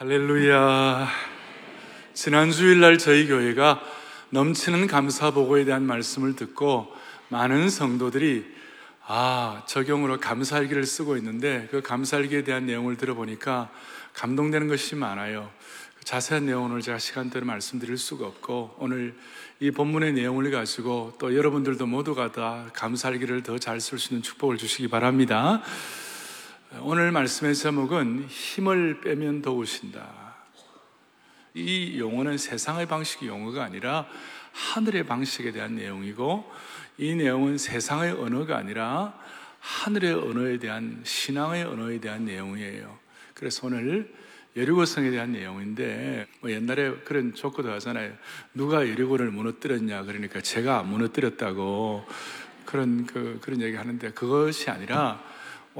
할렐루야. 지난 주일날 저희 교회가 넘치는 감사 보고에 대한 말씀을 듣고 많은 성도들이 아, 적용으로 감사일기를 쓰고 있는데 그 감사일기에 대한 내용을 들어보니까 감동되는 것이 많아요. 자세한 내용을 제가 시간대로 말씀드릴 수가 없고 오늘 이 본문의 내용을 가지고 또 여러분들도 모두가 다 감사일기를 더 잘 쓸 수 있는 축복을 주시기 바랍니다. 오늘 말씀의 제목은 힘을 빼면 더우신다. 이 용어는 세상의 방식의 용어가 아니라 하늘의 방식에 대한 내용이고 이 내용은 세상의 언어가 아니라 하늘의 언어에 대한 신앙의 언어에 대한 내용이에요. 그래서 오늘 여리고성에 대한 내용인데 뭐 옛날에 그런 조커도 하잖아요. 누가 여리고를 무너뜨렸냐 그러니까 제가 무너뜨렸다고 그런 그 그런 얘기 하는데 그것이 아니라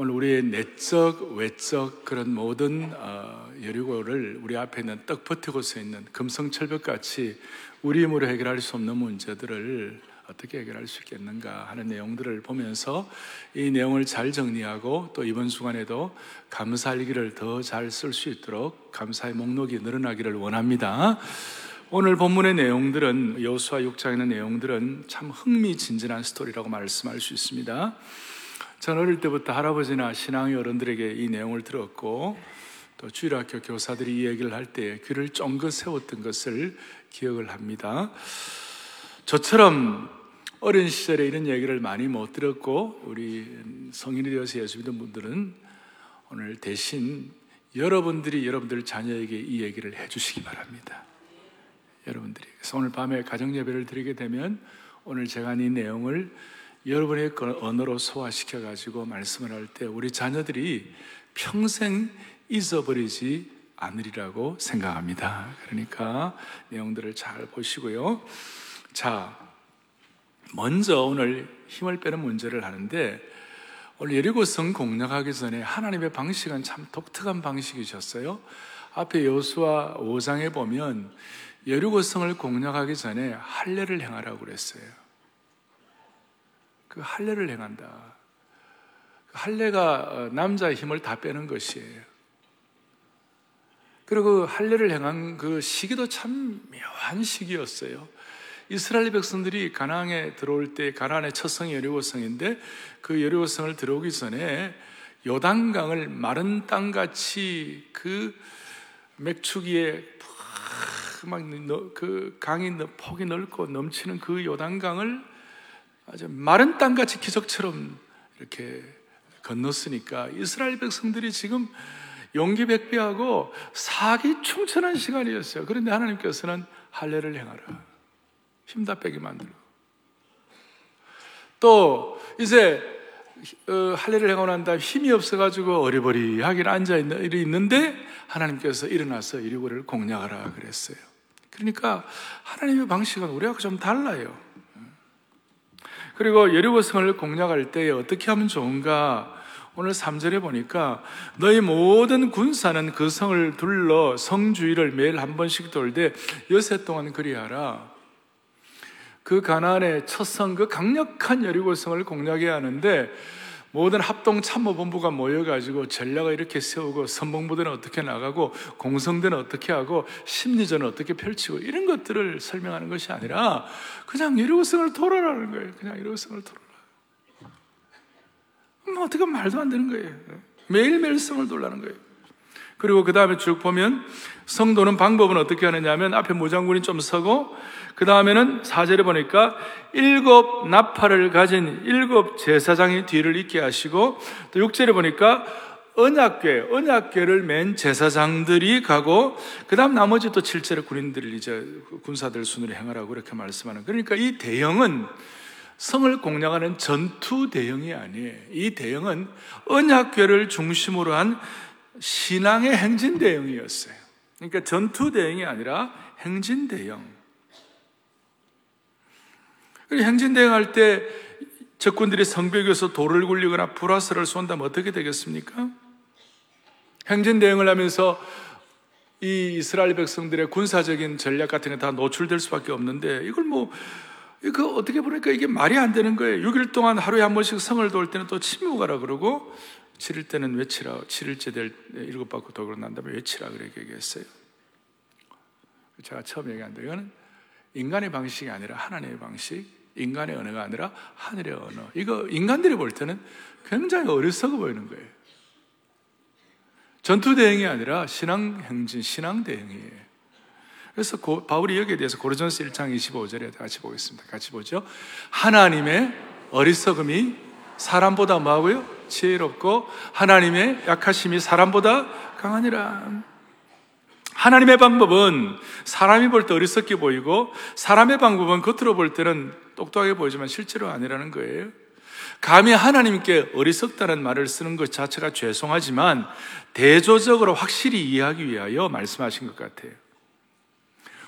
오늘 우리의 내적, 외적 그런 모든 어, 여리고를 우리 앞에 있는 떡 버티고 서 있는 금성철벽 같이 우리 힘으로 해결할 수 없는 문제들을 어떻게 해결할 수 있겠는가 하는 내용들을 보면서 이 내용을 잘 정리하고 또 이번 주간에도 감사할 길을 더잘 쓸 수 있도록 감사의 목록이 늘어나기를 원합니다. 오늘 본문의 내용들은 여수와 6장에 있는 내용들은 참 흥미진진한 스토리라고 말씀할 수 있습니다. 전 어릴 때부터 할아버지나 신앙의 어른들에게 이 내용을 들었고 또 주일학교 교사들이 이 얘기를 할 때 귀를 쫑긋 세웠던 것을 기억을 합니다. 저처럼 어린 시절에 이런 얘기를 많이 못 들었고 우리 성인이 되어서 예수 믿는 분들은 오늘 대신 여러분들이 여러분들 자녀에게 이 얘기를 해주시기 바랍니다. 여러분들이 그래서 오늘 밤에 가정 예배를 드리게 되면 오늘 제가 이 내용을 여러분의 그 언어로 소화시켜 가지고 말씀을 할 때 우리 자녀들이 평생 잊어버리지 않으리라고 생각합니다. 그러니까 내용들을 잘 보시고요. 자, 먼저 오늘 힘을 빼는 문제를 하는데 오늘 예리고성 공략하기 전에 하나님의 방식은 참 독특한 방식이셨어요. 앞에 여수와 5장에 보면 예리고성을 공략하기 전에 할례를 행하라고 그랬어요. 그 할례를 행한다. 그 할례가 어, 남자의 힘을 다 빼는 것이에요. 그리고 그 할례를 행한 그 시기도 참 묘한 시기였어요. 이스라엘 백성들이 가나안에 들어올 때 가나안의 첫 성이 여리고성인데 그 여리고성을 들어오기 전에 요단강을 마른 땅 같이 그 맥추기에 막그 강이 폭이 넓고 넘치는 그 요단강을 아주 마른 땅같이 기적처럼 이렇게 건넜으니까 이스라엘 백성들이 지금 용기 백배하고 사기 충천한 시간이었어요. 그런데 하나님께서는 할례를 행하라. 힘 다 빼게 만들고. 또 이제 어, 할례를 행하고 난 다음 힘이 없어가지고 어리버리하게 앉아 있는데 하나님께서 일어나서 이리고를 공략하라 그랬어요. 그러니까 하나님의 방식은 우리하고 좀 달라요. 그리고 여리고성을 공략할 때 어떻게 하면 좋은가? 오늘 3절에 보니까 너희 모든 군사는 그 성을 둘러 성주의를 매일 한 번씩 돌되 여세 동안 그리하라. 그 가나안의 첫 성, 그 강력한 여리고성을 공략해야 하는데 모든 합동 참모본부가 모여가지고 전략을 이렇게 세우고 선봉부대는 어떻게 나가고 공성대는 어떻게 하고 심리전은 어떻게 펼치고 이런 것들을 설명하는 것이 아니라 그냥 일호성을 돌아라는 거예요. 그냥 일호성을 돌아라. 뭐 어떻게 말도 안 되는 거예요. 매일매일 성을 돌라는 거예요. 그리고 그 다음에 쭉 보면 성도는 방법은 어떻게 하느냐 하면 앞에 무장군이 좀 서고 그 다음에는 사절에 보니까 일곱 나팔을 가진 일곱 제사장이 뒤를 잇게 하시고 또 6절에 보니까 언약궤, 언약궤를 맨 제사장들이 가고 그 다음 나머지 또 7절에 군인들을 이제 군사들 순으로 행하라고 그렇게 말씀하는 그러니까 이 대형은 성을 공략하는 전투 대형이 아니에요. 이 대형은 언약궤를 중심으로 한 신앙의 행진 대형이었어요. 그러니까 전투 대형이 아니라 행진 대형. 행진 대형할 때 적군들이 성벽에서 돌을 굴리거나 불화설을 쏜다면 어떻게 되겠습니까? 행진 대응을 하면서 이 이스라엘 백성들의 군사적인 전략 같은 게 다 노출될 수밖에 없는데 이걸 뭐 이거 어떻게 보니까 이게 말이 안 되는 거예요. 6일 동안 하루에 한 번씩 성을 돌 때는 또 침묵하라 그러고 7일 때는 외치라, 7일째 될 일곱 바퀴 도로 난 다음에 외치라 그렇게 얘기했어요. 제가 처음 얘기한 데 이거는 인간의 방식이 아니라 하나님의 방식, 인간의 언어가 아니라 하늘의 언어. 이거 인간들이 볼 때는 굉장히 어리석어 보이는 거예요. 전투 대행이 아니라 신앙 행진, 신앙 대행이에요. 그래서 고, 바울이 여기에 대해서 고르전스 1장 25절에 같이 보겠습니다. 같이 보죠. 하나님의 어리석음이 사람보다 뭐하고요? 지혜롭고 하나님의 약하심이 사람보다 강하니라. 하나님의 방법은 사람이 볼 때 어리석게 보이고 사람의 방법은 겉으로 볼 때는 똑똑하게 보이지만 실제로 아니라는 거예요. 감히 하나님께 어리석다는 말을 쓰는 것 자체가 죄송하지만 대조적으로 확실히 이해하기 위하여 말씀하신 것 같아요.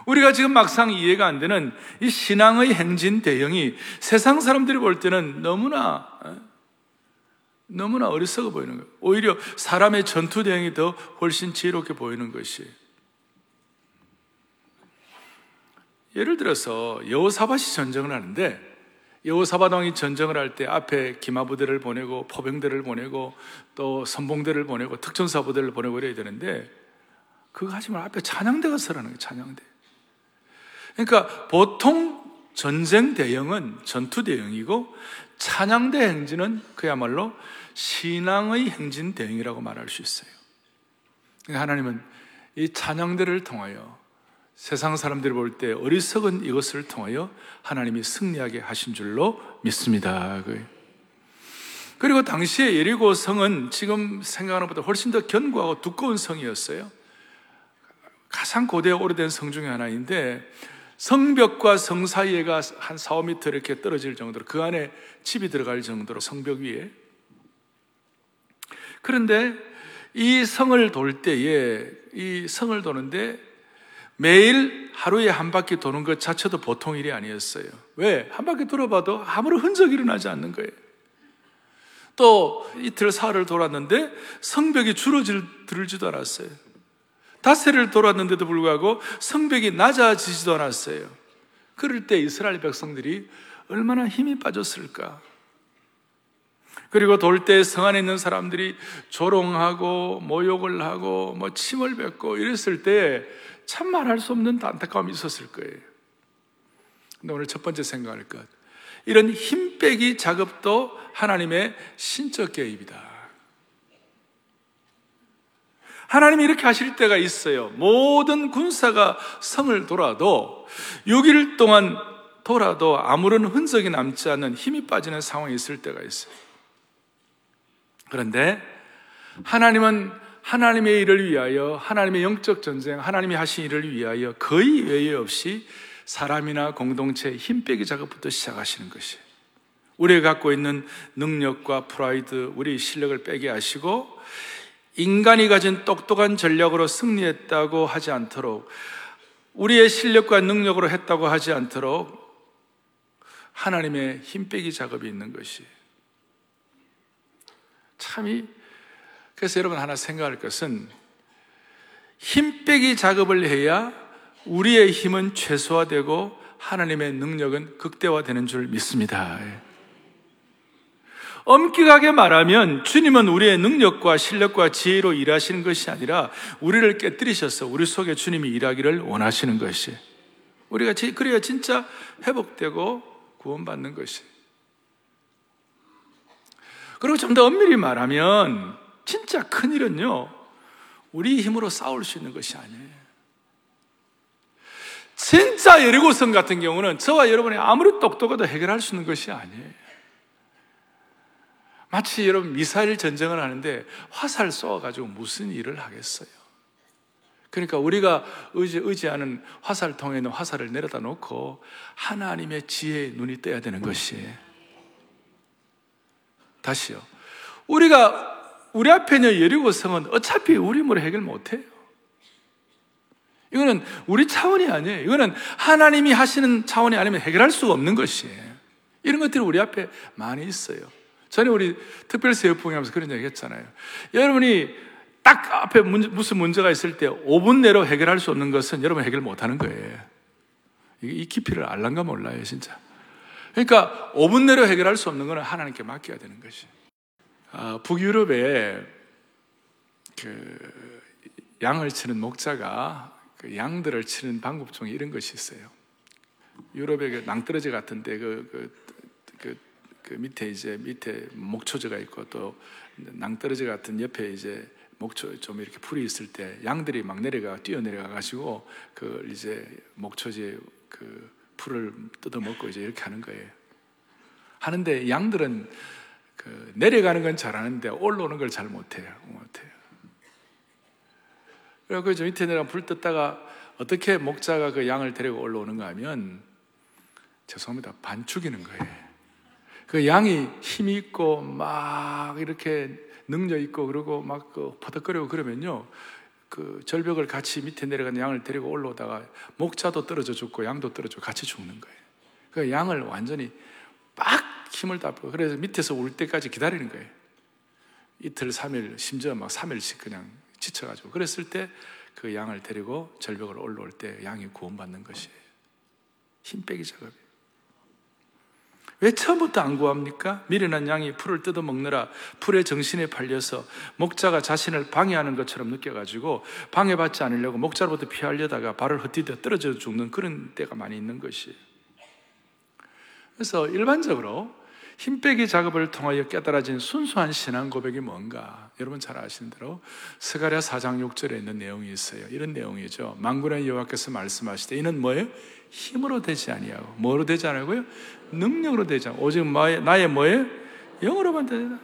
우리가 지금 막상 이해가 안 되는 이 신앙의 행진 대형이 세상 사람들이 볼 때는 너무나 어, 너무나 어리석어 보이는 거예요. 오히려 사람의 전투 대형이 더 훨씬 지혜롭게 보이는 것이 예를 들어서 여호사밧이 전쟁을 하는데 여호사밧 왕이 전쟁을 할 때 앞에 기마부대를 보내고 포병대를 보내고 또 선봉대를 보내고 특전사부대를 보내고 이래야 되는데 그거 하지 말고 앞에 찬양대가 서라는 거예요. 찬양대. 그러니까 보통 전쟁 대형은 전투 대형이고 찬양대 행진은 그야말로 신앙의 행진 대형이라고 말할 수 있어요. 그러니까 하나님은 이 찬양대를 통하여 세상 사람들이 볼 때 어리석은 이것을 통하여 하나님이 승리하게 하신 줄로 믿습니다. 그리고 당시에 예리고 성은 지금 생각하는 것보다 훨씬 더 견고하고 두꺼운 성이었어요. 가장 고대 오래된 성 중에 하나인데 성벽과 성 사이에가 한 4, 5m 이렇게 떨어질 정도로 그 안에 집이 들어갈 정도로 성벽 위에 그런데 이 성을 돌 때에 이 성을 도는데 매일 하루에 한 바퀴 도는 것 자체도 보통 일이 아니었어요. 왜? 한 바퀴 돌아봐도 아무런 흔적이 일어나지 않는 거예요. 또 이틀 사흘을 돌았는데 성벽이 줄어들지도 않았어요. 닷새를 돌았는데도 불구하고 성벽이 낮아지지도 않았어요. 그럴 때 이스라엘 백성들이 얼마나 힘이 빠졌을까? 그리고 돌때성 안에 있는 사람들이 조롱하고 모욕을 하고 뭐 침을 뱉고 이랬을 때 참 말할 수 없는 안타까움이 있었을 거예요. 근데 오늘 첫 번째 생각할 것. 이런 힘 빼기 작업도 하나님의 신적 개입이다. 하나님이 이렇게 하실 때가 있어요. 모든 군사가 성을 돌아도 6일 동안 돌아도 아무런 흔적이 남지 않는 힘이 빠지는 상황이 있을 때가 있어요. 그런데 하나님은 하나님의 일을 위하여 하나님의 영적 전쟁, 하나님이 하신 일을 위하여 거의 외에 없이 사람이나 공동체 힘 빼기 작업부터 시작하시는 것이 우리가 갖고 있는 능력과 프라이드, 우리 실력을 빼게 하시고 인간이 가진 똑똑한 전략으로 승리했다고 하지 않도록 우리의 실력과 능력으로 했다고 하지 않도록 하나님의 힘 빼기 작업이 있는 것이 참이. 그래서 여러분 하나 생각할 것은 힘 빼기 작업을 해야 우리의 힘은 최소화되고 하나님의 능력은 극대화되는 줄 믿습니다. 엄격하게 말하면 주님은 우리의 능력과 실력과 지혜로 일하시는 것이 아니라 우리를 깨뜨리셔서 우리 속에 주님이 일하기를 원하시는 것이. 우리가 그래야 진짜 회복되고 구원받는 것이 그리고 좀 더 엄밀히 말하면 진짜 큰일은요, 우리 힘으로 싸울 수 있는 것이 아니에요. 진짜 예리고성 같은 경우는 저와 여러분이 아무리 똑똑해도 해결할 수 있는 것이 아니에요. 마치 여러분 미사일 전쟁을 하는데 화살 쏘아가지고 무슨 일을 하겠어요? 그러니까 우리가 의지, 의지하는 화살통에 있는 화살을 내려다 놓고 하나님의 지혜의 눈이 떠야 되는 것이에요. 다시요. 우리가 우리 앞에 있는 여리고성은 어차피 우리 힘으로 해결 못 해요. 이거는 우리 차원이 아니에요. 이거는 하나님이 하시는 차원이 아니면 해결할 수가 없는 것이에요. 이런 것들이 우리 앞에 많이 있어요. 전에 우리 특별세요풍이 하면서 그런 얘기 했잖아요. 여러분이 딱 앞에 문제, 무슨 문제가 있을 때 5분 내로 해결할 수 없는 것은 여러분 해결 못 하는 거예요. 이 깊이를 알란가 몰라요, 진짜. 그러니까 5분 내로 해결할 수 없는 것은 하나님께 맡겨야 되는 것이. 어, 북유럽에 그 양을 치는 목자가 그 양들을 치는 방법 중에 이런 것이 있어요. 유럽의 그 낭떠러지 같은데 그, 그, 그, 그 밑에 이제 밑에 목초제가 있고 또 낭떠러지 같은 옆에 이제 목초 좀 이렇게 풀이 있을 때 양들이 막 내려가 뛰어 내려가 가지고 그 이제 목초제 그 풀을 뜯어 먹고 이제 이렇게 하는 거예요. 하는데 양들은 그 내려가는 건 잘하는데 올라오는 걸 잘 못해요. 못해요. 그래서 저 밑에 내가 불 뜯다가 어떻게 목자가 그 양을 데리고 올라오는가 하면 죄송합니다. 반 죽이는 거예요. 그 양이 힘이 있고 막 이렇게 능력 있고 그러고 막그 퍼덕거리고 그러면요. 그 절벽을 같이 밑에 내려가는 양을 데리고 올라오다가 목자도 떨어져 죽고 양도 떨어져 같이 죽는 거예요. 그 양을 완전히 빡 힘을 다 빼고 그래서 밑에서 올 때까지 기다리는 거예요. 이틀, 삼일, 심지어 막 삼일씩 그냥 지쳐가지고 그랬을 때 그 양을 데리고 절벽을 올라올 때 양이 구원받는 것이에요. 힘 빼기 작업이에요. 왜 처음부터 안 구합니까? 미련한 양이 풀을 뜯어 먹느라 풀의 정신에 팔려서 목자가 자신을 방해하는 것처럼 느껴가지고 방해받지 않으려고 목자로부터 피하려다가 발을 헛디뎌 떨어져 죽는 그런 때가 많이 있는 것이에요. 그래서 일반적으로 힘 빼기 작업을 통하여 깨달아진 순수한 신앙 고백이 뭔가? 여러분 잘 아시는 대로 스가랴 4장 6절에 있는 내용이 있어요. 이런 내용이죠. 만군의 여호와께서 말씀하시되 이는 뭐예요? 힘으로 되지 아니하고 뭐로 되지 않고요? 능력으로 되지 않고 오직 나의 뭐예요? 영으로만 되다.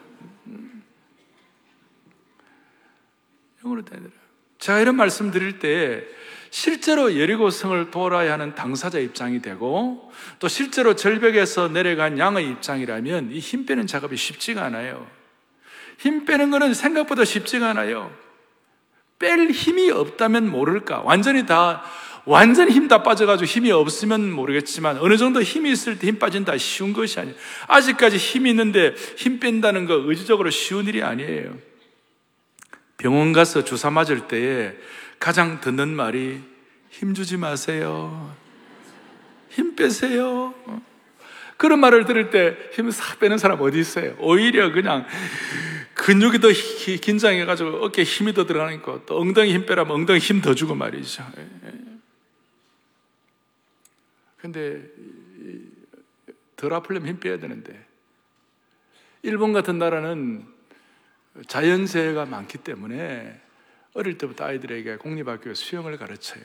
영으로 되더라. 제가 이런 말씀 드릴 때 실제로 여리고성을 돌아야 하는 당사자 입장이 되고 또 실제로 절벽에서 내려간 양의 입장이라면 이 힘 빼는 작업이 쉽지가 않아요. 힘 빼는 거는 생각보다 쉽지가 않아요. 뺄 힘이 없다면 모를까? 완전히 다 완전히 힘 다 빠져가지고 힘이 없으면 모르겠지만 어느 정도 힘이 있을 때 힘 빠진다 쉬운 것이 아니에요. 아직까지 힘이 있는데 힘 뺀다는 거 의지적으로 쉬운 일이 아니에요. 병원 가서 주사 맞을 때에 가장 듣는 말이 힘 주지 마세요. 힘 빼세요. 그런 말을 들을 때 힘을 싹 빼는 사람 어디 있어요? 오히려 그냥 근육이 더 긴장해가지고 어깨에 힘이 더 들어가니까 또 엉덩이 힘 빼라면 엉덩이 힘 더 주고 말이죠. 근데 덜 아플려면 힘 빼야 되는데 일본 같은 나라는 자연재해가 많기 때문에 어릴 때부터 아이들에게 공립학교 수영을 가르쳐요.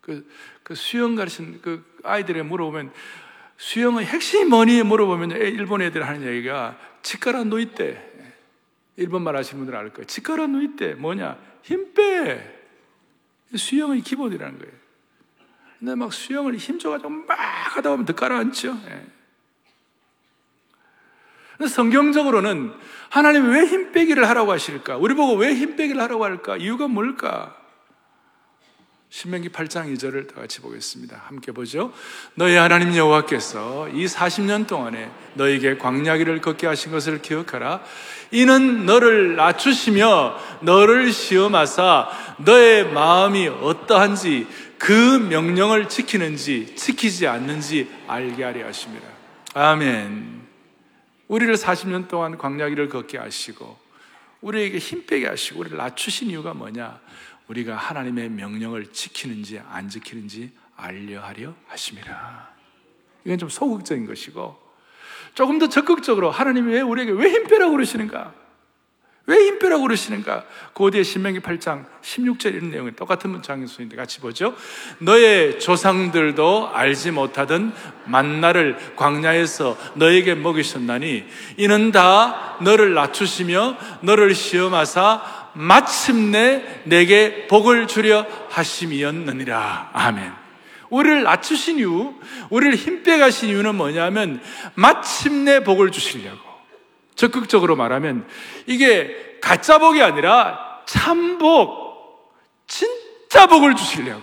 그, 그 수영 가르친 그 아이들에 물어보면 수영의 핵심이 뭐니 물어보면 일본 애들 하는 얘기가 치카라 노이때 일본말 하시는 분들 알 거예요. 치카라 노이때 뭐냐? 힘 빼. 수영의 기본이라는 거예요. 근데 막 수영을 힘줘가지고 막 하다 보면 더 가라앉죠. 예. 성경적으로는 하나님이 왜 힘 빼기를 하라고 하실까? 우리 보고 왜 힘 빼기를 하라고 할까? 이유가 뭘까? 신명기 8장 2절을 다 같이 보겠습니다. 함께 보죠. 너희 하나님 여호와께서 이 40년 동안에 너에게 광야길을 걷게 하신 것을 기억하라. 이는 너를 낮추시며 너를 시험하사 너의 마음이 어떠한지 그 명령을 지키는지 지키지 않는지 알게 하려 하십니다. 아멘. 우리를 40년 동안 광야길을 걷게 하시고 우리에게 힘 빼게 하시고 우리를 낮추신 이유가 뭐냐? 우리가 하나님의 명령을 지키는지 안 지키는지 알려 하려 하심이라. 이건 좀 소극적인 것이고 조금 더 적극적으로 하나님이 왜 우리에게 왜 힘 빼라고 그러시는가? 왜 힘빼라고 그러시는가? 고대의 신명기 8장 16절 이런 내용이 똑같은 문장인데 같이 보죠. 너의 조상들도 알지 못하던 만나를 광야에서 너에게 먹이셨나니 이는 다 너를 낮추시며 너를 시험하사 마침내 내게 복을 주려 하심이었느니라. 아멘. 우리를 낮추신 이유, 우리를 힘 빼가신 이유는 뭐냐면 마침내 복을 주시려고. 적극적으로 말하면 이게 가짜 복이 아니라 참복, 진짜 복을 주시려고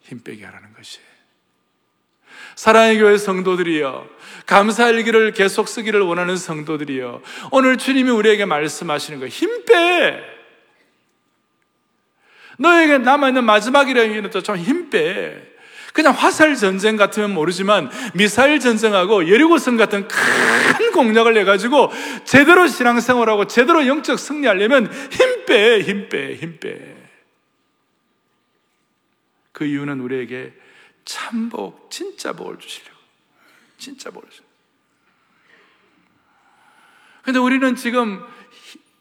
힘 빼게 하라는 것이에요. 사랑의 교회 성도들이여, 감사할 길을 계속 쓰기를 원하는 성도들이여, 오늘 주님이 우리에게 말씀하시는 거, 힘 빼! 너에게 남아있는 마지막이라는 얘기는 좀힘 빼. 그냥 화살 전쟁 같으면 모르지만 미사일 전쟁하고 여리고성 같은 큰 공략을 해가지고 제대로 신앙생활하고 제대로 영적 승리하려면 힘 빼, 힘 빼, 힘 빼. 그 이유는 우리에게 참복, 진짜 복을 주시려고. 진짜 복을 주시려고. 근데 우리는 지금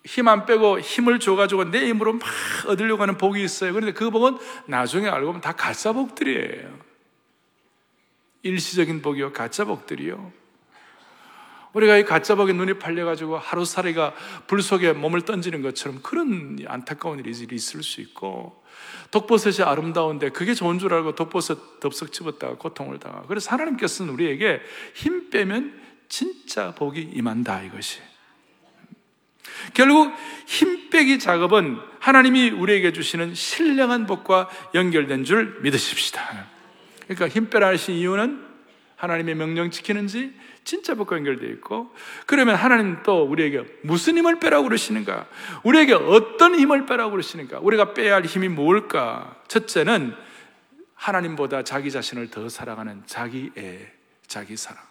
힘 안 빼고 힘을 줘가지고 내 힘으로 막 얻으려고 하는 복이 있어요. 그런데 그 복은 나중에 알고 보면 다 가짜 복들이에요. 일시적인 복이요, 가짜 복들이요. 우리가 이 가짜 복에 눈이 팔려가지고 하루살이가 불 속에 몸을 던지는 것처럼 그런 안타까운 일이 있을 수 있고, 독버섯이 아름다운데 그게 좋은 줄 알고 독버섯 덥석 집었다가 고통을 당하고. 그래서 하나님께서는 우리에게 힘 빼면 진짜 복이 임한다, 이것이. 결국 힘 빼기 작업은 하나님이 우리에게 주시는 신령한 복과 연결된 줄 믿으십시다. 그러니까 힘 빼라 하신 이유는 하나님의 명령 지키는지 진짜 복과 연결되어 있고 그러면 하나님 또 우리에게 무슨 힘을 빼라고 그러시는가? 우리에게 어떤 힘을 빼라고 그러시는가? 우리가 빼야 할 힘이 뭘까? 첫째는 하나님보다 자기 자신을 더 사랑하는 자기애, 자기 사랑.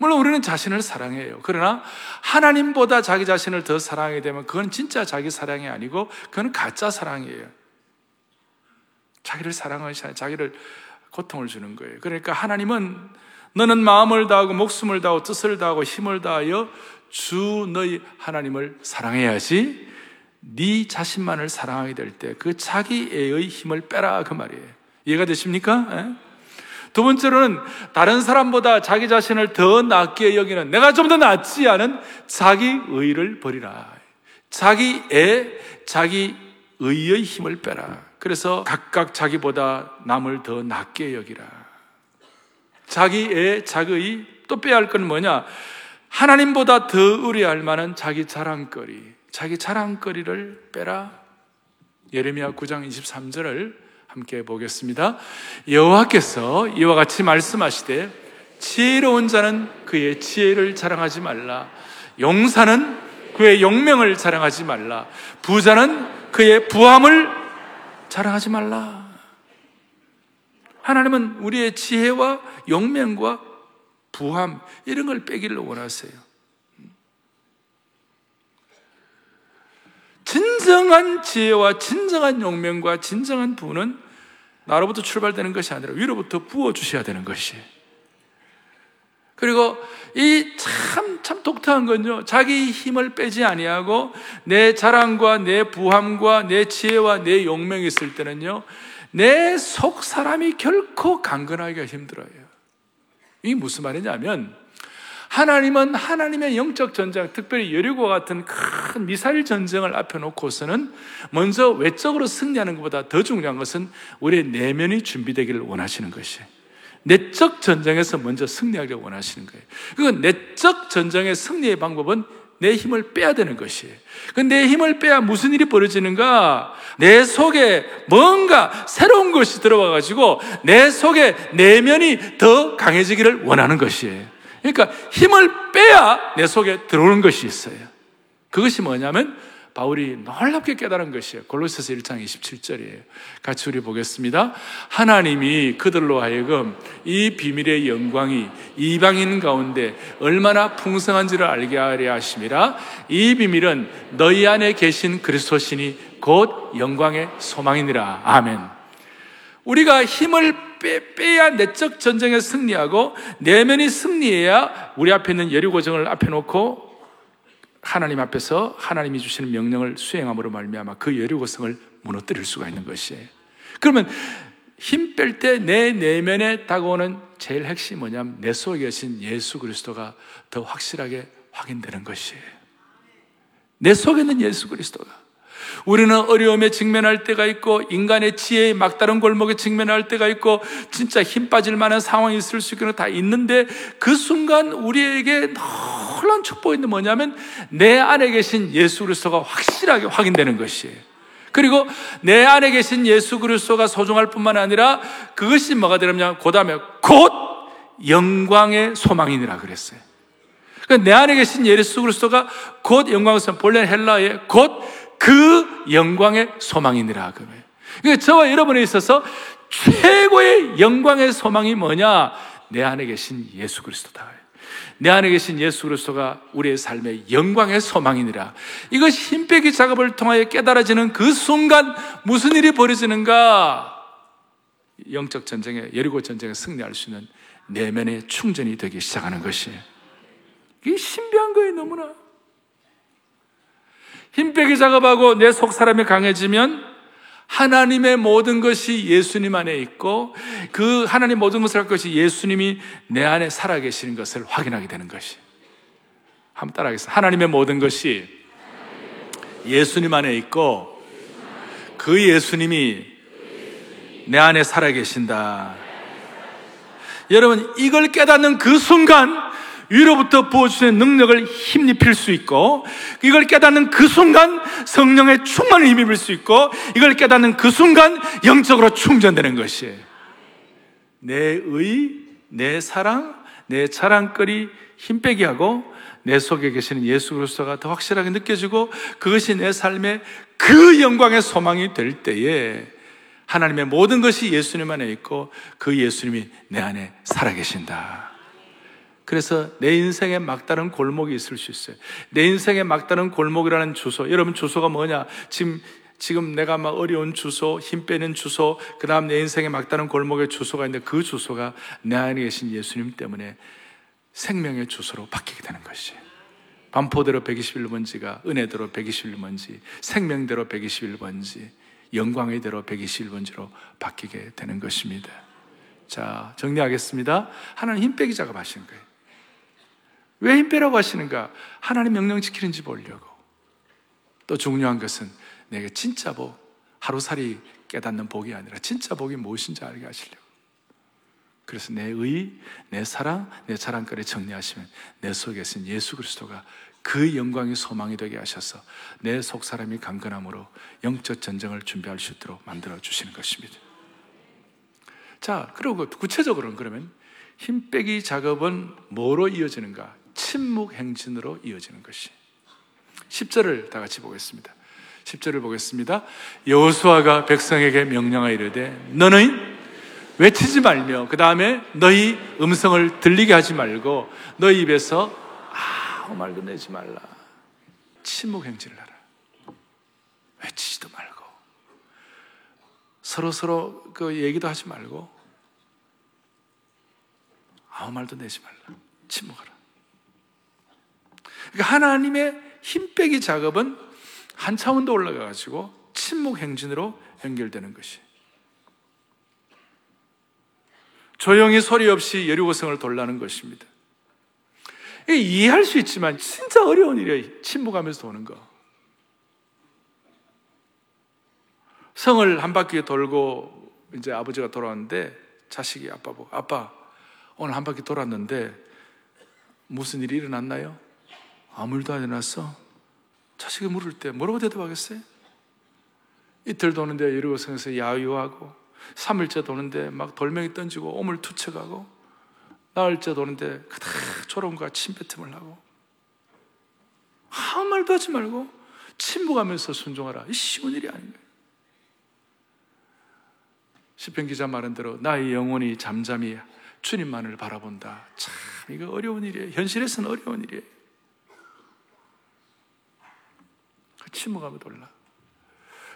물론 우리는 자신을 사랑해요. 그러나 하나님보다 자기 자신을 더 사랑하게 되면 그건 진짜 자기 사랑이 아니고 그건 가짜 사랑이에요. 자기를 사랑하시 자기를 고통을 주는 거예요. 그러니까 하나님은 너는 마음을 다하고 목숨을 다하고 뜻을 다하고 힘을 다하여 주 너희 하나님을 사랑해야지 네 자신만을 사랑하게 될 때 그 자기애의 힘을 빼라 그 말이에요. 이해가 되십니까? 에? 예? 두 번째로는 다른 사람보다 자기 자신을 더 낫게 여기는 내가 좀 더 낫지 않은 자기 의를 버리라. 자기의 자기 의의 힘을 빼라. 그래서 각각 자기보다 남을 더 낫게 여기라. 자기의 자기의 또 빼야 할 건 뭐냐? 하나님보다 더 의뢰할 만한 자기 자랑거리, 자기 자랑거리를 빼라. 예레미야 9장 23절을 함께 보겠습니다. 여호와께서 이와 같이 말씀하시되 지혜로운 자는 그의 지혜를 자랑하지 말라. 용사는 그의 용명을 자랑하지 말라. 부자는 그의 부함을 자랑하지 말라. 하나님은 우리의 지혜와 용명과 부함 이런 걸 빼기를 원하세요. 진정한 지혜와 진정한 용명과 진정한 부는 나로부터 출발되는 것이 아니라 위로부터 부어 주셔야 되는 것이. 그리고 이 참, 참 독특한 건요. 자기 힘을 빼지 아니하고 내 자랑과 내 부함과 내 지혜와 내 용명이 있을 때는요. 내 속 사람이 결코 강건하기가 힘들어요. 이게 무슨 말이냐면 하나님은 하나님의 영적 전쟁, 특별히 여리고 같은 큰 미사일 전쟁을 앞에 놓고서는 먼저 외적으로 승리하는 것보다 더 중요한 것은 우리의 내면이 준비되기를 원하시는 것이에요. 내적 전쟁에서 먼저 승리하기를 원하시는 거예요. 그 내적 전쟁의 승리의 방법은 내 힘을 빼야 되는 것이에요. 내 힘을 빼야 무슨 일이 벌어지는가? 내 속에 뭔가 새로운 것이 들어와가지고 내 속에 내면이 더 강해지기를 원하는 것이에요. 그러니까 힘을 빼야 내 속에 들어오는 것이 있어요. 그것이 뭐냐면 바울이 놀랍게 깨달은 것이에요. 골로새서 1장 27절이에요. 같이 우리 보겠습니다. 하나님이 그들로 하여금 이 비밀의 영광이 이방인 가운데 얼마나 풍성한지를 알게 하려 하심이라 이 비밀은 너희 안에 계신 그리스도시니 곧 영광의 소망이니라. 아멘. 우리가 힘을 빼, 야 내적 전쟁에 승리하고 내면이 승리해야 우리 앞에 있는 여리고정을 앞에 놓고 하나님 앞에서 하나님이 주시는 명령을 수행함으로 말미암아 그 여리고성을 무너뜨릴 수가 있는 것이에요. 그러면 힘 뺄 때 내 내면에 다가오는 제일 핵심이 뭐냐면 내 속에 계신 예수 그리스도가 더 확실하게 확인되는 것이에요. 내 속에 있는 예수 그리스도가 우리는 어려움에 직면할 때가 있고 인간의 지혜에 막다른 골목에 직면할 때가 있고 진짜 힘 빠질 만한 상황이 있을 수 있기는 다 있는데 그 순간 우리에게 놀라운 축복이 있는 뭐냐면 내 안에 계신 예수 그리스도가 확실하게 확인되는 것이에요. 그리고 내 안에 계신 예수 그리스도가 소중할 뿐만 아니라 그것이 뭐가 되냐면 그 다음에 곧 영광의 소망이니라 그랬어요. 그러니까 내 안에 계신 예수 그리스도가 곧 영광의 소망, 본래 헬라의 곧 그 영광의 소망이니라. 그러니까 저와 여러분에 있어서 최고의 영광의 소망이 뭐냐? 내 안에 계신 예수 그리스도다. 내 안에 계신 예수 그리스도가 우리의 삶의 영광의 소망이니라. 이것이 힘 빼기 작업을 통하여 깨달아지는 그 순간 무슨 일이 벌어지는가? 영적 전쟁에 여리고 전쟁에 승리할 수 있는 내면의 충전이 되기 시작하는 것이 이게 신비한 거예요 너무나 힘 빼기 작업하고 내 속 사람이 강해지면 하나님의 모든 것이 예수님 안에 있고 그 하나님 모든 것을 할 것이 예수님이 내 안에 살아계시는 것을 확인하게 되는 것이. 한번 따라하겠습니다. 하나님의 모든 것이 예수님 안에 있고 그 예수님이 내 안에 살아계신다. 여러분, 이걸 깨닫는 그 순간 위로부터 부어주시는 능력을 힘입힐 수 있고, 이걸 깨닫는 그 순간 성령의 충만을 힘입을 수 있고, 이걸 깨닫는 그 순간 영적으로 충전되는 것이에요. 내 의, 내 사랑, 내 자랑거리 힘 빼게 하고, 내 속에 계시는 예수 그리스도가 더 확실하게 느껴지고, 그것이 내 삶의 그 영광의 소망이 될 때에, 하나님의 모든 것이 예수님 안에 있고, 그 예수님이 내 안에 살아계신다. 그래서 내 인생에 막다른 골목이 있을 수 있어요. 내 인생에 막다른 골목이라는 주소. 여러분 주소가 뭐냐? 지금 지금 내가 막 어려운 주소, 힘 빼는 주소, 그 다음 내 인생에 막다른 골목의 주소가 있는데 그 주소가 내 안에 계신 예수님 때문에 생명의 주소로 바뀌게 되는 것이. 반포대로 121번지가 은혜대로 121번지, 생명대로 121번지, 영광의 대로 121번지로 바뀌게 되는 것입니다. 자, 정리하겠습니다. 하나님 힘 빼기 작업하시는 거예요. 왜 힘 빼라고 하시는가? 하나님 명령 지키는지 보려고. 또 중요한 것은 내가 진짜 복, 하루살이 깨닫는 복이 아니라 진짜 복이 무엇인지 알게 하시려고. 그래서 내 의, 내 사랑, 내 자랑거리 정리하시면 내 속에 있는 예수 그리스도가 그 영광의 소망이 되게 하셔서 내 속 사람이 강건함으로 영적 전쟁을 준비할 수 있도록 만들어 주시는 것입니다. 자, 그리고 구체적으로는 그러면 힘 빼기 작업은 뭐로 이어지는가? 침묵 행진으로 이어지는 것이. 10절을 다 같이 보겠습니다. 10절을 보겠습니다. 여호수아가 백성에게 명령하여 이르되 너는 외치지 말며 그 다음에 너희 음성을 들리게 하지 말고 너희 입에서 아무 말도 내지 말라. 침묵 행진을 하라. 외치지도 말고 서로 서로 그 얘기도 하지 말고 아무 말도 내지 말라. 침묵하라. 그러니까 하나님의 힘 빼기 작업은 한 차원 더 올라가 가지고 침묵 행진으로 연결되는 것이. 조용히 소리 없이 여리고성을 돌라는 것입니다. 이해할 수 있지만 진짜 어려운 일이에요. 침묵하면서 도는 거. 성을 한 바퀴 돌고 이제 아버지가 돌아왔는데 자식이 아빠 보고 아빠 오늘 한 바퀴 돌았는데 무슨 일이 일어났나요? 아무 일도 안 일어났어? 자식이 물을 때 뭐라고 대답하겠어요? 이틀 도는데 여리고성에서 야유하고 3일째 도는데 막 돌멩이 던지고 오물 투척하고 나흘째 도는데 그닥 조롱과 침뱉음을 하고 아무 말도 하지 말고 침묵하면서 순종하라 이 쉬운 일이 아닌 거예요 시편 기자 말한 대로 나의 영혼이 잠잠히 주님만을 바라본다 참 이거 어려운 일이에요 현실에서는 어려운 일이에요 침묵하며 돌라.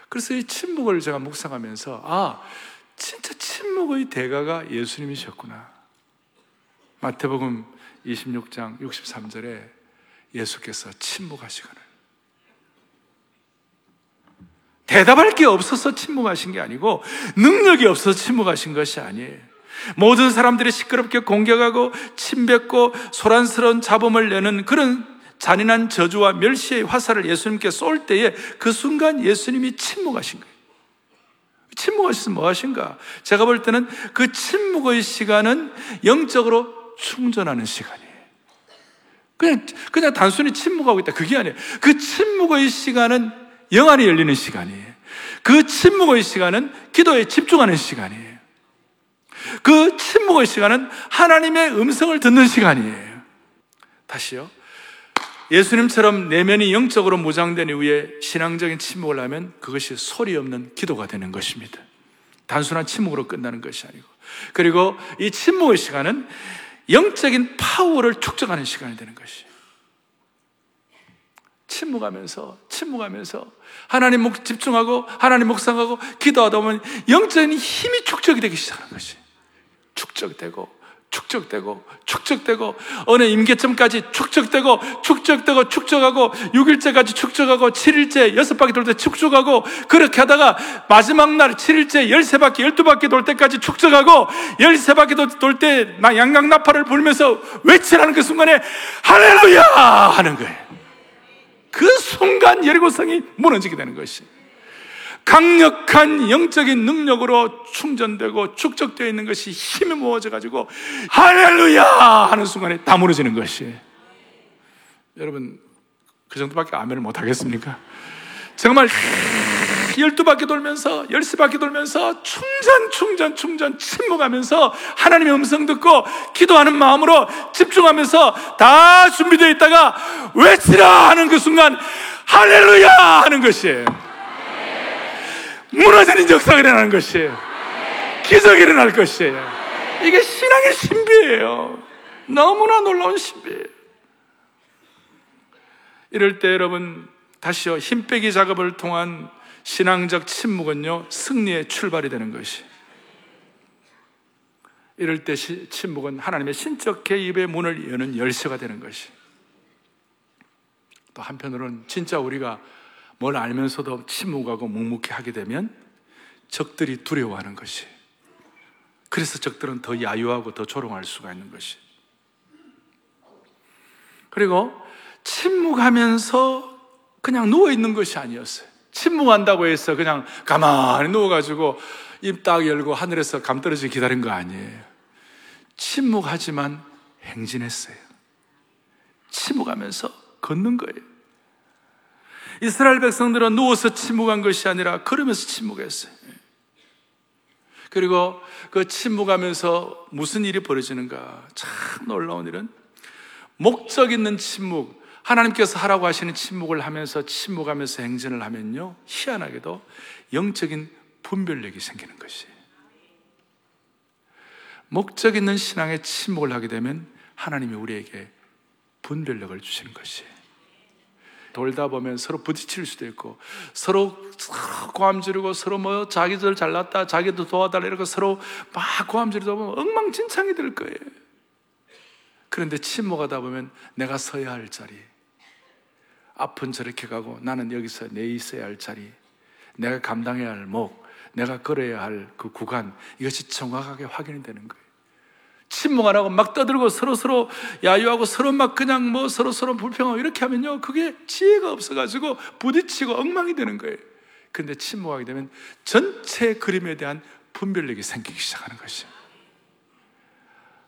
그래서 이 침묵을 제가 묵상하면서 아 진짜 침묵의 대가가 예수님이셨구나. 마태복음 26장 63절에 예수께서 침묵하시거늘 대답할 게 없어서 침묵하신 게 아니고 능력이 없어서 침묵하신 것이 아니에요. 모든 사람들이 시끄럽게 공격하고 침뱉고 소란스러운 잡음을 내는 그런 잔인한 저주와 멸시의 화살을 예수님께 쏠 때에 그 순간 예수님이 침묵하신 거예요. 침묵하셔서 뭐 하신가? 제가 볼 때는 그 침묵의 시간은 영적으로 충전하는 시간이에요. 그냥, 그냥 단순히 침묵하고 있다. 그게 아니에요. 그 침묵의 시간은 영안이 열리는 시간이에요. 그 침묵의 시간은 기도에 집중하는 시간이에요. 그 침묵의 시간은 하나님의 음성을 듣는 시간이에요. 다시요. 예수님처럼 내면이 영적으로 무장된 이후에 신앙적인 침묵을 하면 그것이 소리 없는 기도가 되는 것입니다. 단순한 침묵으로 끝나는 것이 아니고. 그리고 이 침묵의 시간은 영적인 파워를 축적하는 시간이 되는 것이. 침묵하면서, 침묵하면서, 하나님 목 집중하고, 하나님 묵상하고, 기도하다 보면 영적인 힘이 축적이 되기 시작하는 것이. 축적되고, 축적되고 축적되고 어느 임계점까지 축적되고 축적되고 축적하고 6일째까지 축적하고 7일째 6바퀴 돌 때 축적하고 그렇게 하다가 마지막 날 7일째 13바퀴 12바퀴 돌 때까지 축적하고 13바퀴 돌 때 양강나팔을 불면서 외치라는 그 순간에 할렐루야 하는 거예요. 그 순간 여리고성이 무너지게 되는 것이 강력한 영적인 능력으로 충전되고 축적되어 있는 것이 힘이 모아져 가지고 할렐루야 하는 순간에 다 무너지는 것이 여러분 그 정도밖에 아멘을 못 하겠습니까? 정말 열두 바퀴 돌면서 열세 바퀴 돌면서 충전 충전 충전 침묵하면서 하나님의 음성 듣고 기도하는 마음으로 집중하면서 다 준비되어 있다가 외치라 하는 그 순간 할렐루야 하는 것이에요. 무너지는 역사가 일어나는 것이에요. 기적이 일어날 것이에요. 이게 신앙의 신비예요. 너무나 놀라운 신비예요. 이럴 때 여러분, 다시요, 힘 빼기 작업을 통한 신앙적 침묵은요, 승리의 출발이 되는 것이. 이럴 때 시, 침묵은 하나님의 신적 개입의 문을 여는 열쇠가 되는 것이. 또 한편으로는 진짜 우리가 뭘 알면서도 침묵하고 묵묵히 하게 되면 적들이 두려워하는 것이. 그래서 적들은 더 야유하고 더 조롱할 수가 있는 것이. 그리고 침묵하면서 그냥 누워 있는 것이 아니었어요. 침묵한다고 해서 그냥 가만히 누워가지고 입 딱 열고 하늘에서 감 떨어지기 기다린 거 아니에요. 침묵하지만 행진했어요. 침묵하면서 걷는 거예요. 이스라엘 백성들은 누워서 침묵한 것이 아니라 걸으면서 침묵했어요. 그리고 그 침묵하면서 무슨 일이 벌어지는가? 참 놀라운 일은 목적 있는 침묵, 하나님께서 하라고 하시는 침묵을 하면서 침묵하면서 행진을 하면요, 희한하게도 영적인 분별력이 생기는 것이. 목적 있는 신앙의 침묵을 하게 되면 하나님이 우리에게 분별력을 주시는 것이. 돌다 보면 서로 부딪힐 수도 있고 서로 고함 지르고 서로 뭐 자기들 잘났다 자기도 도와달라 이러고 서로 막 고함 지르다 보면 엉망진창이 될 거예요. 그런데 침묵하다 보면 내가 서야 할 자리 앞은 저렇게 가고 나는 여기서 내 있어야 할 자리 내가 감당해야 할 목, 내가 걸어야 할 그 구간 이것이 정확하게 확인이 되는 거예요. 침묵 안 하고 막 떠들고 서로 서로 야유하고 서로 막 그냥 뭐 서로 서로 불평하고 이렇게 하면요. 그게 지혜가 없어가지고 부딪히고 엉망이 되는 거예요. 근데 침묵하게 되면 전체 그림에 대한 분별력이 생기기 시작하는 것이에요.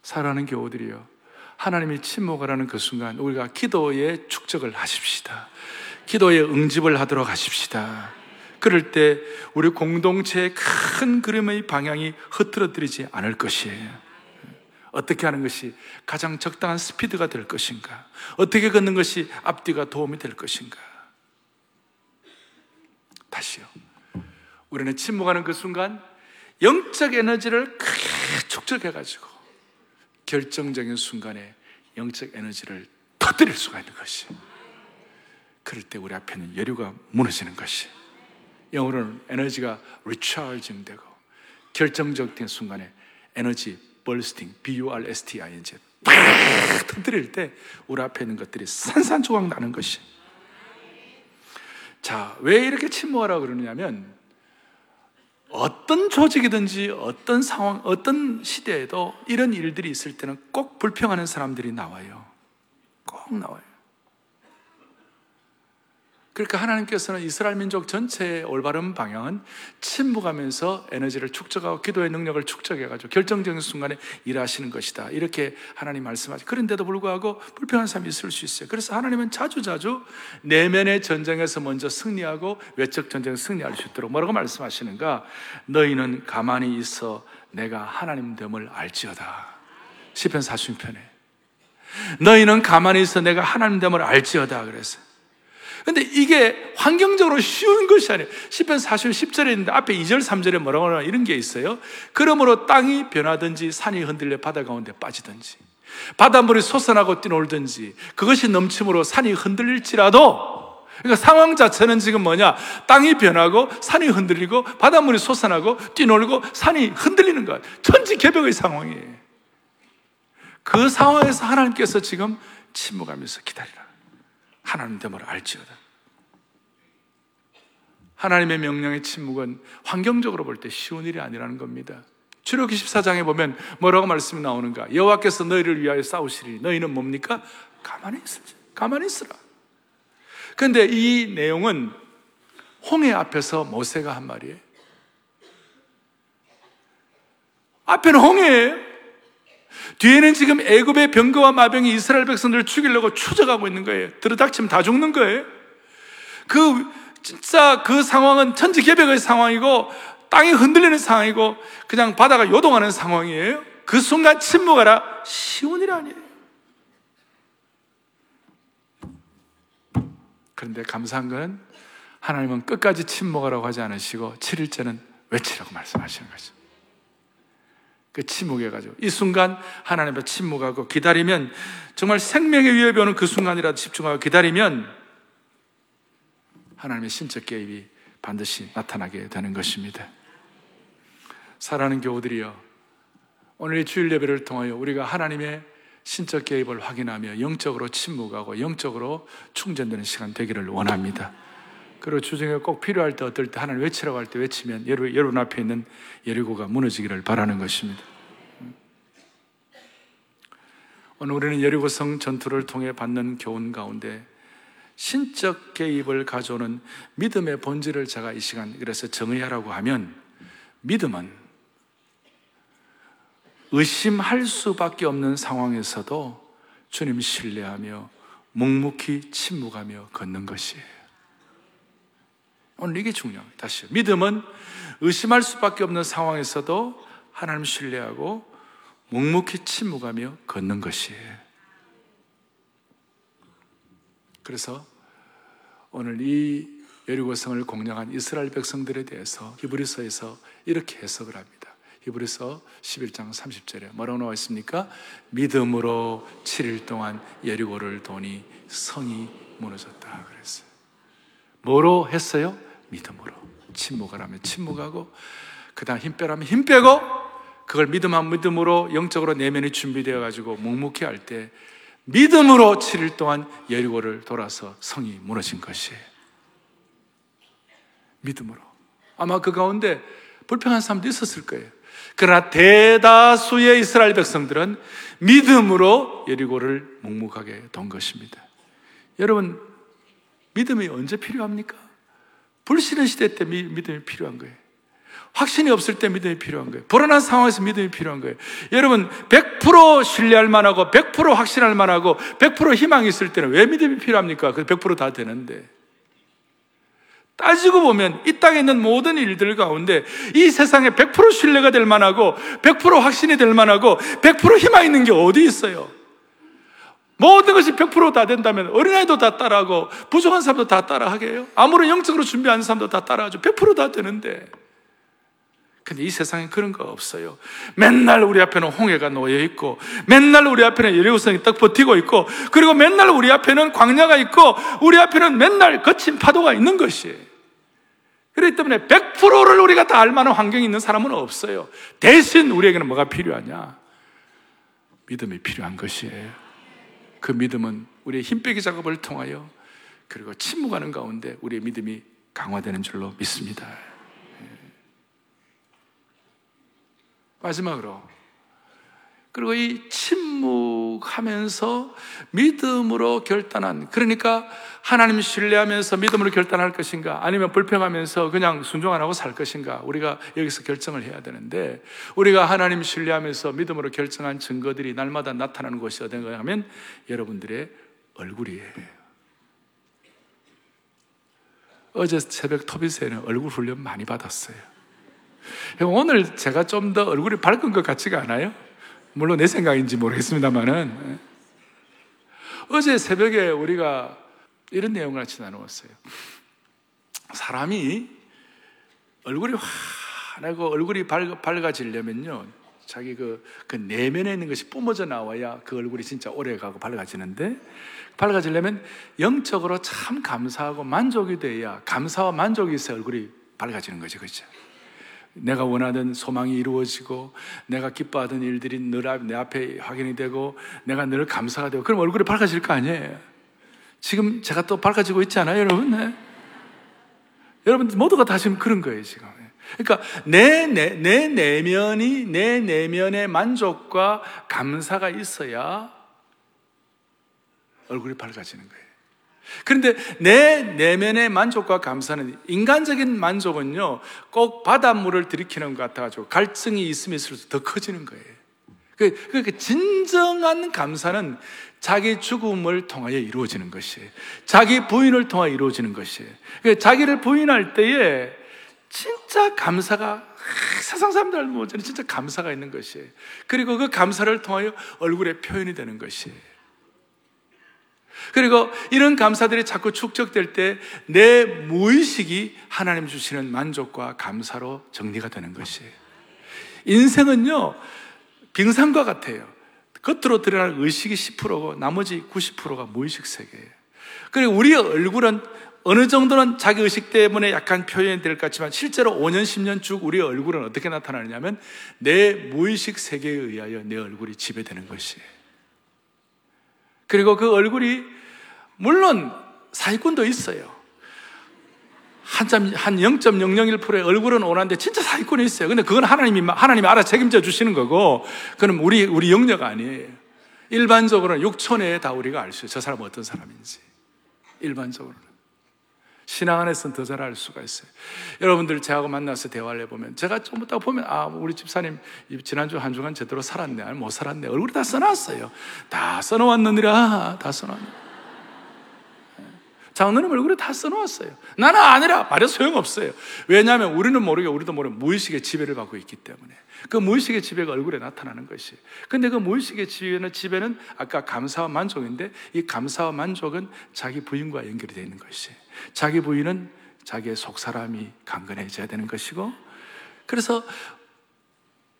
사랑하는 교우들이요. 하나님이 침묵하라는 그 순간 우리가 기도에 축적을 하십시다. 기도에 응집을 하도록 하십시다. 그럴 때 우리 공동체의 큰 그림의 방향이 흐트러뜨리지 않을 것이에요. 어떻게 하는 것이 가장 적당한 스피드가 될 것인가? 어떻게 걷는 것이 앞뒤가 도움이 될 것인가? 다시요. 우리는 침묵하는 그 순간 영적 에너지를 크게 축적해가지고 결정적인 순간에 영적 에너지를 터뜨릴 수가 있는 것이. 그럴 때 우리 앞에는 여류가 무너지는 것이. 영어로는 에너지가 리차징 되고 결정적인 순간에 에너지 bursting, B-U-R-S-T-I-N-G. 팍 터뜨릴 때 우리 앞에 있는 것들이 산산조각 나는 것이. 자, 왜 이렇게 침묵하라고 그러느냐면 어떤 조직이든지 어떤 상황, 어떤 시대에도 이런 일들이 있을 때는 꼭 불평하는 사람들이 나와요. 꼭 나와요. 그러니까 하나님께서는 이스라엘 민족 전체의 올바른 방향은 침묵하면서 에너지를 축적하고 기도의 능력을 축적해가지고 결정적인 순간에 일하시는 것이다. 이렇게 하나님 말씀하죠. 그런데도 불구하고 불평한 사람이 있을 수 있어요. 그래서 하나님은 자주자주 내면의 전쟁에서 먼저 승리하고 외적 전쟁에서 승리할 수 있도록 뭐라고 말씀하시는가? 너희는 가만히 있어 내가 하나님 됨을 알지어다. 시편 40편에 너희는 가만히 있어 내가 하나님 됨을 알지어다 그랬어요. 근데 이게 환경적으로 쉬운 것이 아니에요. 10편 40, 10절에 있는데 앞에 2절, 3절에 뭐라고 하나 이런 게 있어요. 그러므로 땅이 변하든지 산이 흔들려 바다 가운데 빠지든지 바닷물이 솟아나고 뛰놀든지 그것이 넘침으로 산이 흔들릴지라도 그러니까 상황 자체는 지금 뭐냐? 땅이 변하고 산이 흔들리고 바닷물이 솟아나고 뛰놀고 산이 흔들리는 것. 천지개벽의 상황이에요. 그 상황에서 하나님께서 지금 침묵하면서 기다리라. 하나님 됨을 알지어다. 하나님의 명령의 침묵은 환경적으로 볼 때 쉬운 일이 아니라는 겁니다. 출애굽기 14장에 보면 뭐라고 말씀이 나오는가? 여호와께서 너희를 위하여 싸우시리. 너희는 뭡니까? 가만히 있으지. 가만히 있으라. 그런데 이 내용은 홍해 앞에서 모세가 한 말이에요. 앞에는 홍해예요. 뒤에는 지금 애굽의 병거와 마병이 이스라엘 백성들을 죽이려고 추적하고 있는 거예요. 들어닥치면 다 죽는 거예요. 그 진짜 그 상황은 천지개벽의 상황이고 땅이 흔들리는 상황이고 그냥 바다가 요동하는 상황이에요. 그 순간 침묵하라 일 아니에요. 그런데 감사한 건 하나님은 끝까지 침묵하라고 하지 않으시고 7일째는 외치라고 말씀하시는 거죠. 그 침묵해가지고 이 순간 하나님 앞에 침묵하고 기다리면 정말 생명의 위협이 오는 그 순간이라도 집중하고 기다리면 하나님의 신적 개입이 반드시 나타나게 되는 것입니다. 사랑하는 교우들이여 오늘 의 주일 예배를 통하여 우리가 하나님의 신적 개입을 확인하며 영적으로 침묵하고 영적으로 충전되는 시간 되기를 원합니다. 그리고 주중에 꼭 필요할 때 어떨 때 하나님 외치라고 할 때 외치면 여러분, 여러분 앞에 있는 예리고가 무너지기를 바라는 것입니다. 오늘 우리는 여리고성 전투를 통해 받는 교훈 가운데 신적 개입을 가져오는 믿음의 본질을 제가 이 시간 그래서 정의하라고 하면 믿음은 의심할 수밖에 없는 상황에서도 주님 신뢰하며 묵묵히 침묵하며 걷는 것이에요. 오늘 이게 중요해요. 다시. 믿음은 의심할 수밖에 없는 상황에서도 하나님 신뢰하고 묵묵히 침묵하며 걷는 것이에요. 그래서 오늘 이 여리고성을 공략한 이스라엘 백성들에 대해서 히브리서에서 이렇게 해석을 합니다. 히브리서 11장 30절에 뭐라고 나와 있습니까? 믿음으로 7일 동안 여리고를 도니 성이 무너졌다 그랬어요. 뭐로 했어요? 믿음으로. 침묵을 하면 침묵하고, 그 다음 힘 빼라면 힘 빼고, 그걸 믿음한 믿음으로 영적으로 내면이 준비되어 가지고 묵묵히 할 때, 믿음으로 7일 동안 여리고를 돌아서 성이 무너진 것이에요. 믿음으로. 아마 그 가운데 불평한 사람도 있었을 거예요. 그러나 대다수의 이스라엘 백성들은 믿음으로 여리고를 묵묵하게 돈 것입니다. 여러분, 믿음이 언제 필요합니까? 불신의 시대 때 믿음이 필요한 거예요. 확신이 없을 때 믿음이 필요한 거예요. 불안한 상황에서 믿음이 필요한 거예요. 여러분, 100% 신뢰할 만하고, 100% 확신할 만하고, 100% 희망이 있을 때는 왜 믿음이 필요합니까? 그 100%다 되는데. 따지고 보면 이 땅에 있는 모든 일들 가운데 이 세상에 100% 신뢰가 될 만하고, 100% 확신이 될 만하고, 100% 희망 있는 게 어디 있어요? 모든 것이 100%다 된다면 어린아이도 다 따라하고 부족한 사람도 다 따라하게 해요. 아무런 영적으로 준비하는 사람도 다 따라하죠. 100%다 되는데. 근데 이 세상에 그런 거 없어요. 맨날 우리 앞에는 홍해가 놓여 있고, 맨날 우리 앞에는 여리고성이 딱 버티고 있고, 그리고 맨날 우리 앞에는 광야가 있고, 우리 앞에는 맨날 거친 파도가 있는 것이에요. 그렇기 때문에 100%를 우리가 다 알만한 환경이 있는 사람은 없어요. 대신 우리에게는 뭐가 필요하냐? 믿음이 필요한 것이에요. 그 믿음은 우리의 힘빼기 작업을 통하여 그리고 침묵하는 가운데 우리의 믿음이 강화되는 줄로 믿습니다. 예. 마지막으로 그리고 이 침묵 하면서 믿음으로 결단한 그러니까 하나님 신뢰하면서 믿음으로 결단할 것인가 아니면 불평하면서 그냥 순종 안 하고 살 것인가 우리가 여기서 결정을 해야 되는데 우리가 하나님 신뢰하면서 믿음으로 결정한 증거들이 날마다 나타나는 것이 어딘가 하면 여러분들의 얼굴이에요. 어제 새벽 토비스에는 얼굴 훈련 많이 받았어요. 오늘 제가 좀 더 얼굴이 밝은 것 같지가 않아요? 물론 내 생각인지 모르겠습니다만은 어제 새벽에 우리가 이런 내용을 같이 나누었어요. 사람이 얼굴이 환하고 얼굴이 밝, 밝아 지려면요. 자기 그, 그 내면에 있는 것이 뿜어져 나와야 그 얼굴이 진짜 오래 가고 밝아지는데 밝아지려면 영적으로 참 감사하고 만족이 돼야 감사와 만족이 있어야 얼굴이 밝아지는 거죠. 그죠? 내가 원하던 소망이 이루어지고 내가 기뻐하던 일들이 늘내 앞에 확인이 되고 내가 늘 감사가 되고 그럼 얼굴이 밝아질 거 아니에요. 지금 제가 또 밝아지고 있지 않아요, 여러분? 네. 여러분 모두가 다 지금 그런 거예요, 지금. 그러니까 내, 내, 내 내면이 내 내면의 만족과 감사가 있어야 얼굴이 밝아지는 거예요. 그런데 내 내면의 만족과 감사는 인간적인 만족은요, 꼭 바닷물을 들이키는 것 같아가지고 갈증이 있으면 있을수록 더 커지는 거예요. 그, 그 진정한 감사는 자기 죽음을 통하여 이루어지는 것이에요. 자기 부인을 통하여 이루어지는 것이에요. 그 자기를 부인할 때에 진짜 감사가 세상 사람들 못하는 진짜 감사가 있는 것이에요. 그리고 그 감사를 통하여 얼굴에 표현이 되는 것이에요. 그리고 이런 감사들이 자꾸 축적될 때 내 무의식이 하나님 주시는 만족과 감사로 정리가 되는 것이에요. 인생은요, 빙산과 같아요. 겉으로 드러나는 의식이 10%고 나머지 90%가 무의식 세계예요. 그리고 우리의 얼굴은 어느 정도는 자기 의식 때문에 약간 표현이 될 것 같지만 실제로 5년, 10년 쭉 우리의 얼굴은 어떻게 나타나느냐면 내 무의식 세계에 의하여 내 얼굴이 지배되는 것이에요. 그리고 그 얼굴이 물론 사기꾼도 있어요. 한점, 한 0.001%의 얼굴은 오는데 진짜 사기꾼이 있어요. 근데 그건 하나님이, 하나님이 알아 책임져 주시는 거고, 그럼 우리, 우리 영역 아니에요. 일반적으로는 6천 내에 다 우리가 알 수 있어요. 저 사람은 어떤 사람인지. 일반적으로는. 신앙 안에서는 더 잘 알 수가 있어요. 여러분들 저하고 만나서 대화를 해보면 제가 좀 이따 보면 아 우리 집사님 지난주 한 주간 제대로 살았네 못 살았네 얼굴이 다 써놨어요. 다 써놓았느니라 다 써놨네. 장로님 얼굴에 다 써놓았어요. 나는 아니라 말해 소용없어요. 왜냐하면 우리는 모르게 우리도 모르게 무의식의 지배를 받고 있기 때문에 그 무의식의 지배가 얼굴에 나타나는 것이. 근데 그 무의식의 지배는 지배는 아까 감사와 만족인데 이 감사와 만족은 자기 부인과 연결이 되어 있는 것이. 자기 부인은 자기의 속 사람이 강건해져야 되는 것이고 그래서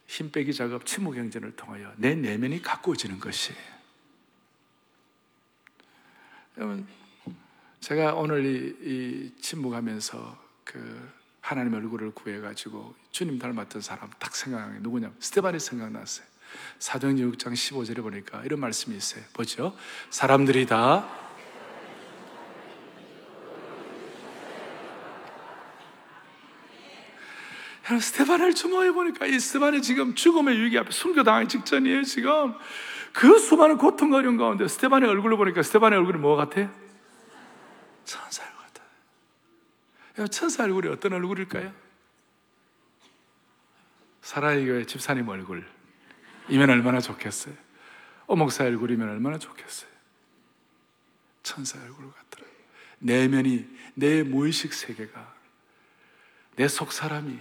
힘 빼기 작업, 침묵 경전을 통하여 내 내면이 가꾸어지는 것이. 여러분 제가 오늘 이, 이 침묵하면서 그 하나님 얼굴을 구해가지고 주님 닮았던 사람 딱 생각나게 누구냐 스테반이 생각났어요. 사도행전 6장 15절에 보니까 이런 말씀이 있어요. 보죠. 사람들이 다 스테반을 주목해 보니까 이 스테반이 지금 죽음의 위기 앞에 순교당하기 직전이에요. 지금 그 수많은 고통 어려운 가운데 스테반의 얼굴을 보니까 스테반의 얼굴이 뭐 같아? 천사 얼굴 같아. 천사 얼굴이 어떤 얼굴일까요? 사라의 교회 집사님 얼굴. 이면 얼마나 좋겠어요? 오목사 얼굴이면 얼마나 좋겠어요? 천사 얼굴 같더라. 내면이, 내 무의식 세계가, 내 속 사람이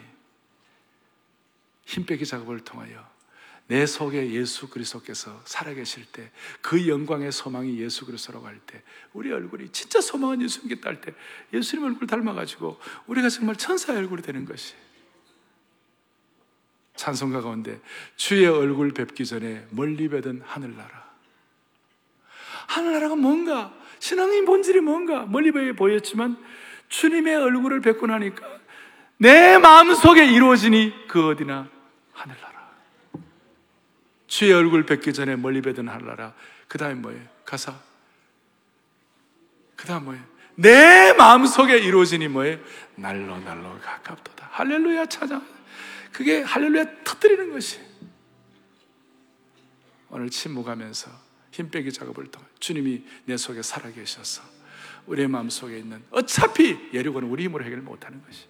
힘 빼기 작업을 통하여 내 속에 예수 그리스도께서 살아계실 때, 그 영광의 소망이 예수 그리스도라고 할 때, 우리 얼굴이 진짜 소망은 예수님께 딸 때, 예수님 얼굴 닮아가지고 우리가 정말 천사의 얼굴이 되는 것이. 찬송가 가운데 주의 얼굴 뵙기 전에 멀리 뵈던 하늘나라. 하늘나라가 뭔가, 신앙의 본질이 뭔가 멀리 보였지만 주님의 얼굴을 뵙고 나니까 내 마음 속에 이루어지니 그 어디나 하늘나라. 주의 얼굴 뵙기 전에 멀리 뵈던 하늘나라. 그 다음에 뭐예요? 가사. 그 다음 뭐예요? 내 마음속에 이루어지니 뭐예요? 날로 날로 가깝도다. 할렐루야 찾아. 그게 할렐루야 터뜨리는 것이. 오늘 침묵하면서 힘 빼기 작업을 통해 주님이 내 속에 살아계셔서 우리의 마음속에 있는 어차피 예류고는 우리 힘으로 해결 못하는 것이.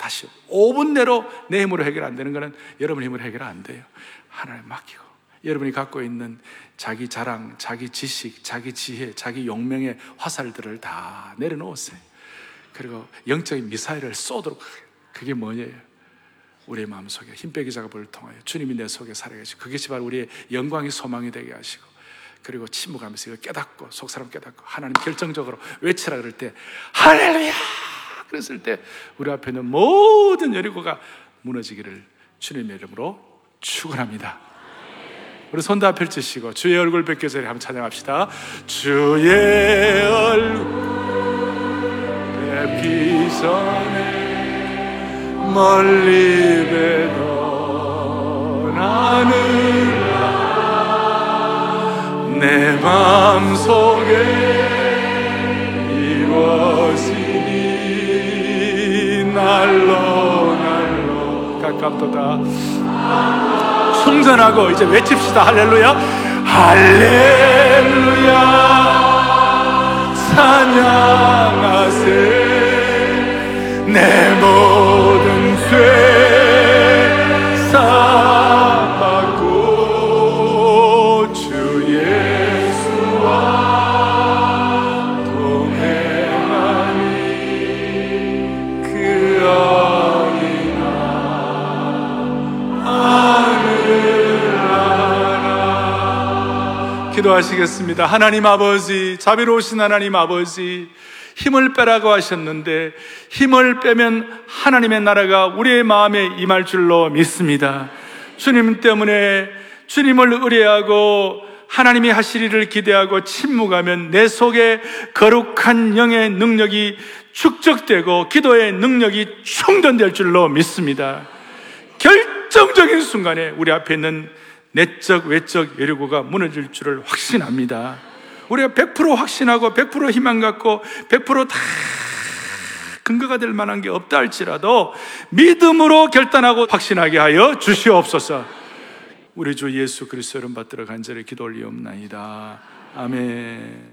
다시 5분 내로 내 힘으로 해결 안 되는 것은 여러분 힘으로 해결 안 돼요. 하나님 맡기고 여러분이 갖고 있는 자기 자랑, 자기 지식, 자기 지혜, 자기 용명의 화살들을 다 내려놓으세요. 그리고 영적인 미사일을 쏘도록 그게 뭐냐요? 우리의 마음속에 힘 빼기 작업을 통하여 주님이 내 속에 살아계시고 그것이 바로 우리의 영광이 소망이 되게 하시고 그리고 침묵하면서 이거 깨닫고 속 사람 깨닫고 하나님 결정적으로 외치라 그럴 때 할렐루야 그랬을 때 우리 앞에 있는 모든 여리고가 무너지기를 주님의 이름으로 축원합니다. 우리 손 다 펼치시고 주의 얼굴 뵙기 전에 한번 찬양합시다. 주의 얼굴 뵙기 전에 멀리 뵈던 하늘아 내 마음속에 날로 날로. 가깝도다. 충전하고 이제 외칩시다. 할렐루야. 할렐루야. 찬양하세. 내 기도하시겠습니다. 하나님 아버지, 자비로우신 하나님 아버지, 힘을 빼라고 하셨는데, 힘을 빼면 하나님의 나라가 우리의 마음에 임할 줄로 믿습니다. 주님 때문에 주님을 의뢰하고 하나님이 일을 기대하고 침묵하면 내 속에 거룩한 영의 능력이 축적되고 기도의 능력이 충전될 줄로 믿습니다. 결정적인 순간에 우리 앞에 있는 내적, 외적 여리고가 무너질 줄을 확신합니다. 우리가 100% 확신하고 100% 희망 갖고 100%다 근거가 될 만한 게 없다 할지라도 믿음으로 결단하고 확신하게 하여 주시옵소서. 우리 주 예수 그리스도 이름 받들어 간절히 기도 올리옵나이다. 아멘.